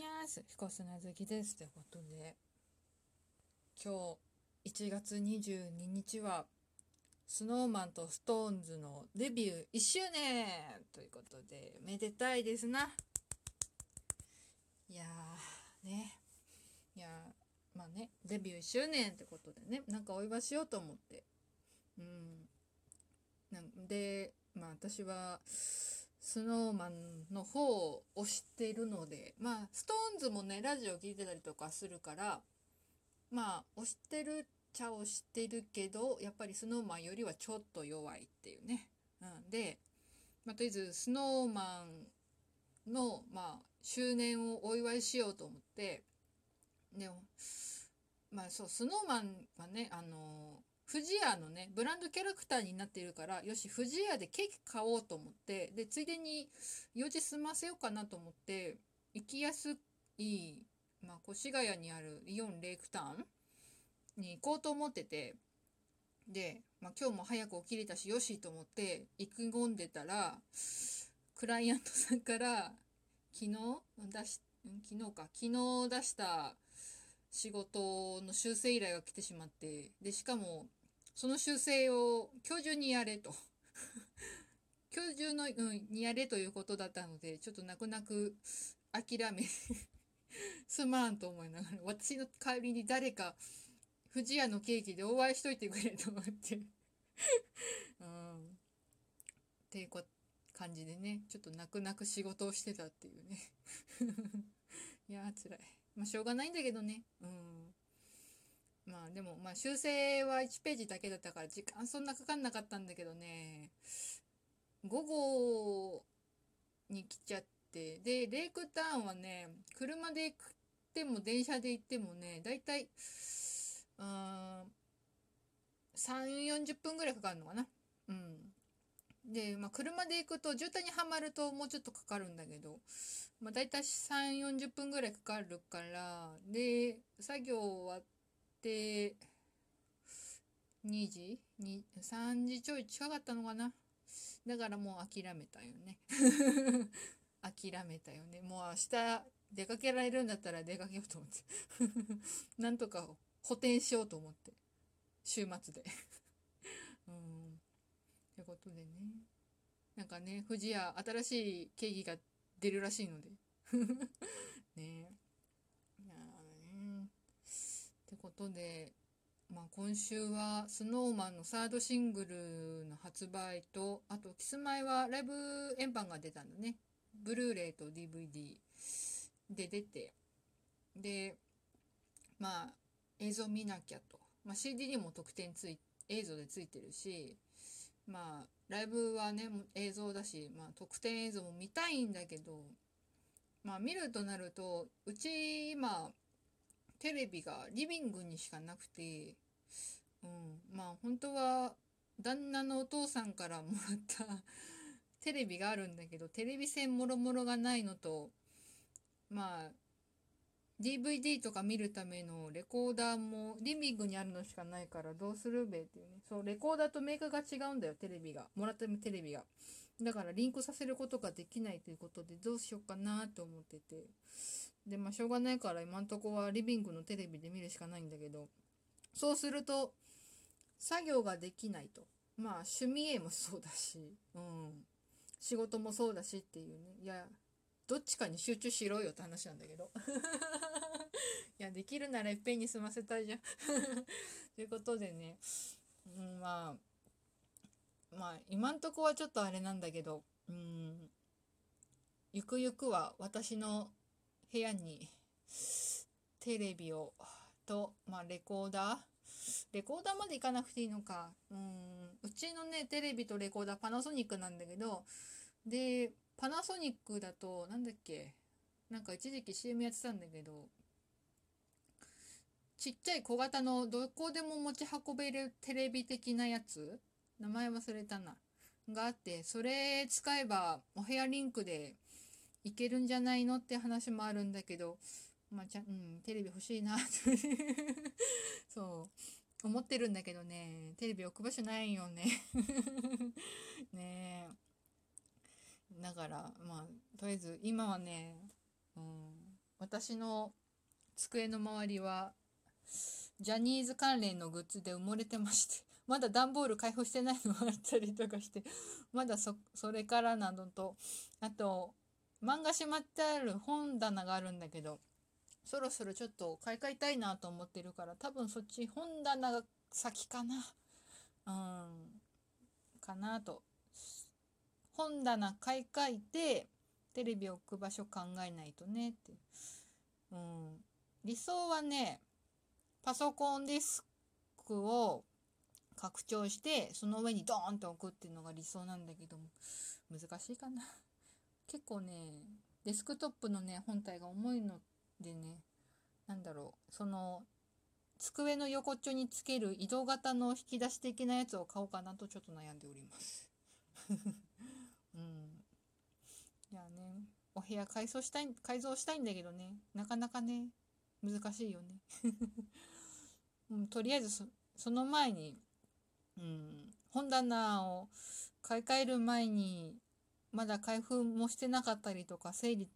にゃーす、彦砂好きです。ということで、今日1月22日は、スノーマンとストーンズのデビュー1周年ということで、めでたいですな。いやー、ね。いやー、まあね、デビュー1周年ってことでね、なんかお祝いしようと思って。うん。なんで、まあ私は、スノーマンの方を推しているので、まあ、ストーンズもね、ラジオ聞いてたりとかするから、まあ、推してるっちゃ推してるけど、やっぱりスノーマンよりはちょっと弱いっていうね。うん、で、まあ、とりあえず、スノーマンの、まあ、周年をお祝いしようと思って、でも、まあそう、スノーマンはね、あの富士屋のね、ブランドキャラクターになっているから、よし、富士屋でケーキ買おうと思って、で、ついでに用事済ませようかなと思って、行きやすい、まあ、越谷にあるイオンレイクタウンに行こうと思ってて、で、まあ、今日も早く起きれたし、よしと思って意気込んでたら、クライアントさんから、昨日出し、昨日か、昨日出した仕事の修正依頼が来てしまって、で、しかも、その修正を今日中にやれと今日中の、うん、にやれということだったので、ちょっと泣く泣く諦め すまんと思いながら、私の代わりに誰か、富士屋のケーキでお会いしといてくれと思って うん。っていう感じでね、ちょっと泣く泣く仕事をしてたっていうね いやー辛い。まあしょうがないんだけどね。うん。まあでも、まあ修正は1ページだけだったから時間そんなかかんなかったんだけどね、午後に来ちゃって、で、レイクタウンはね、車で行っても電車で行ってもね、だいたい、うん、3、40分ぐらいかかるのかな。うん。で、まあ、車で行くと、渋滞にはまるともうちょっとかかるんだけど、まあ、だいたい3、40分ぐらいかかるから、で、作業終わって、2時 ?2、3時ちょい近かったのかな？だからもう諦めたよね。諦めたよね。もう明日出かけられるんだったら出かけようと思って。なんとか補填しようと思って。週末で。うん。ってことでね。なんかね、富士屋新しいケーキが出るらしいので。ねいやね。ってことで、まあ、今週は snowman のサードシングルの発売と、あと、キスマイはライブ円盤が出たんだね。ブルーレイと DVD で出て、で、まあ、映像見なきゃと。まあ、CD にも特典つい、映像でついてるし、まあ、ライブはね、映像だし、まあ、特典映像も見たいんだけど、まあ、見るとなると、うち今、テレビがリビングにしかなくて、うん、まあ本当は旦那のお父さんからもらった テレビがあるんだけど、テレビ線もろもろがないのと、まあ、DVD とか見るためのレコーダーもリビングにあるのしかないからどうするべっていうね。そう、レコーダーとメーカーが違うんだよ、テレビが。もらったテレビが。だからリンクさせることができないということでどうしようかなと思ってて。で、まあしょうがないから今んとこはリビングのテレビで見るしかないんだけど、そうすると作業ができないと。まあ趣味絵もそうだし、うん。仕事もそうだしっていうね。いや、どっちかに集中しろよって話なんだけど。いや、できるならいっぺんに済ませたいじゃん。ということでね、うん、まあ、まあ、今んとこはちょっとあれなんだけど、うん、ゆくゆくは私の部屋にテレビを、と、まあ、レコーダー？レコーダーまで行かなくていいのか。うん、うちのね、テレビとレコーダーパナソニックなんだけど、で、パナソニックだと、なんだっけ、なんか一時期 CM やってたんだけど、ちっちゃい小型のどこでも持ち運べるテレビ的なやつ名前忘れたな。があって、それ使えばお部屋リンクでいけるんじゃないのって話もあるんだけど、まあ、ちゃ、うん、テレビ欲しいな そう、思ってるんだけどね、テレビ置く場所ないよね ねえ。だから、まあ、とりあえず、今はね、うん、私の机の周りはジャニーズ関連のグッズで埋もれてまして まだ段ボール開封してないのがあったりとかしてまだそそれからなどとあと漫画しまってある本棚があるんだけどそろそろちょっと買い替えたいなと思ってるから多分そっち本棚が先かなうんかなと本棚買い替えてテレビ置く場所考えないとねって。うん。理想はねパソコンデスクを拡張してその上にドーンと置くっていうのが理想なんだけども難しいかな。結構ねデスクトップのね本体が重いのでねなんだろう。その机の横っちょにつける移動型の引き出し的なやつを買おうかなとちょっと悩んでおりますうんいやねお部屋改装したい改造したいんだけどね。なかなかね難しいよね。うん、とりあえずそその前に、うん、本棚を買い替える前にまだ開封もしてなかったりとか整理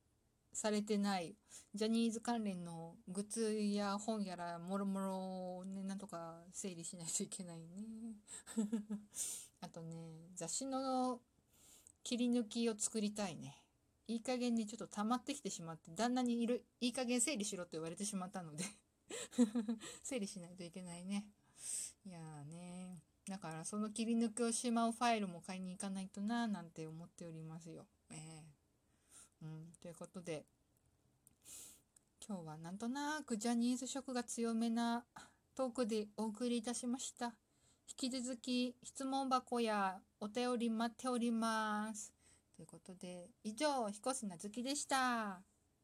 されてないジャニーズ関連のグッズや本やらもろもろをねなんとか整理しないといけないね。あとね雑誌の切り抜きを作りたいね。いい加減にちょっと溜まってきてしまって旦那にいるいい加減整理しろと言われてしまったので 整理しないといけないねいやーねだからその切り抜きをしまうファイルも買いに行かないとなーなんて思っておりますよ。えー、うん、ということで今日はなんとなくジャニーズ色が強めなトークでお送りいたしました。引き続き質問箱やお便り待っております。ということで以上彦砂月でした。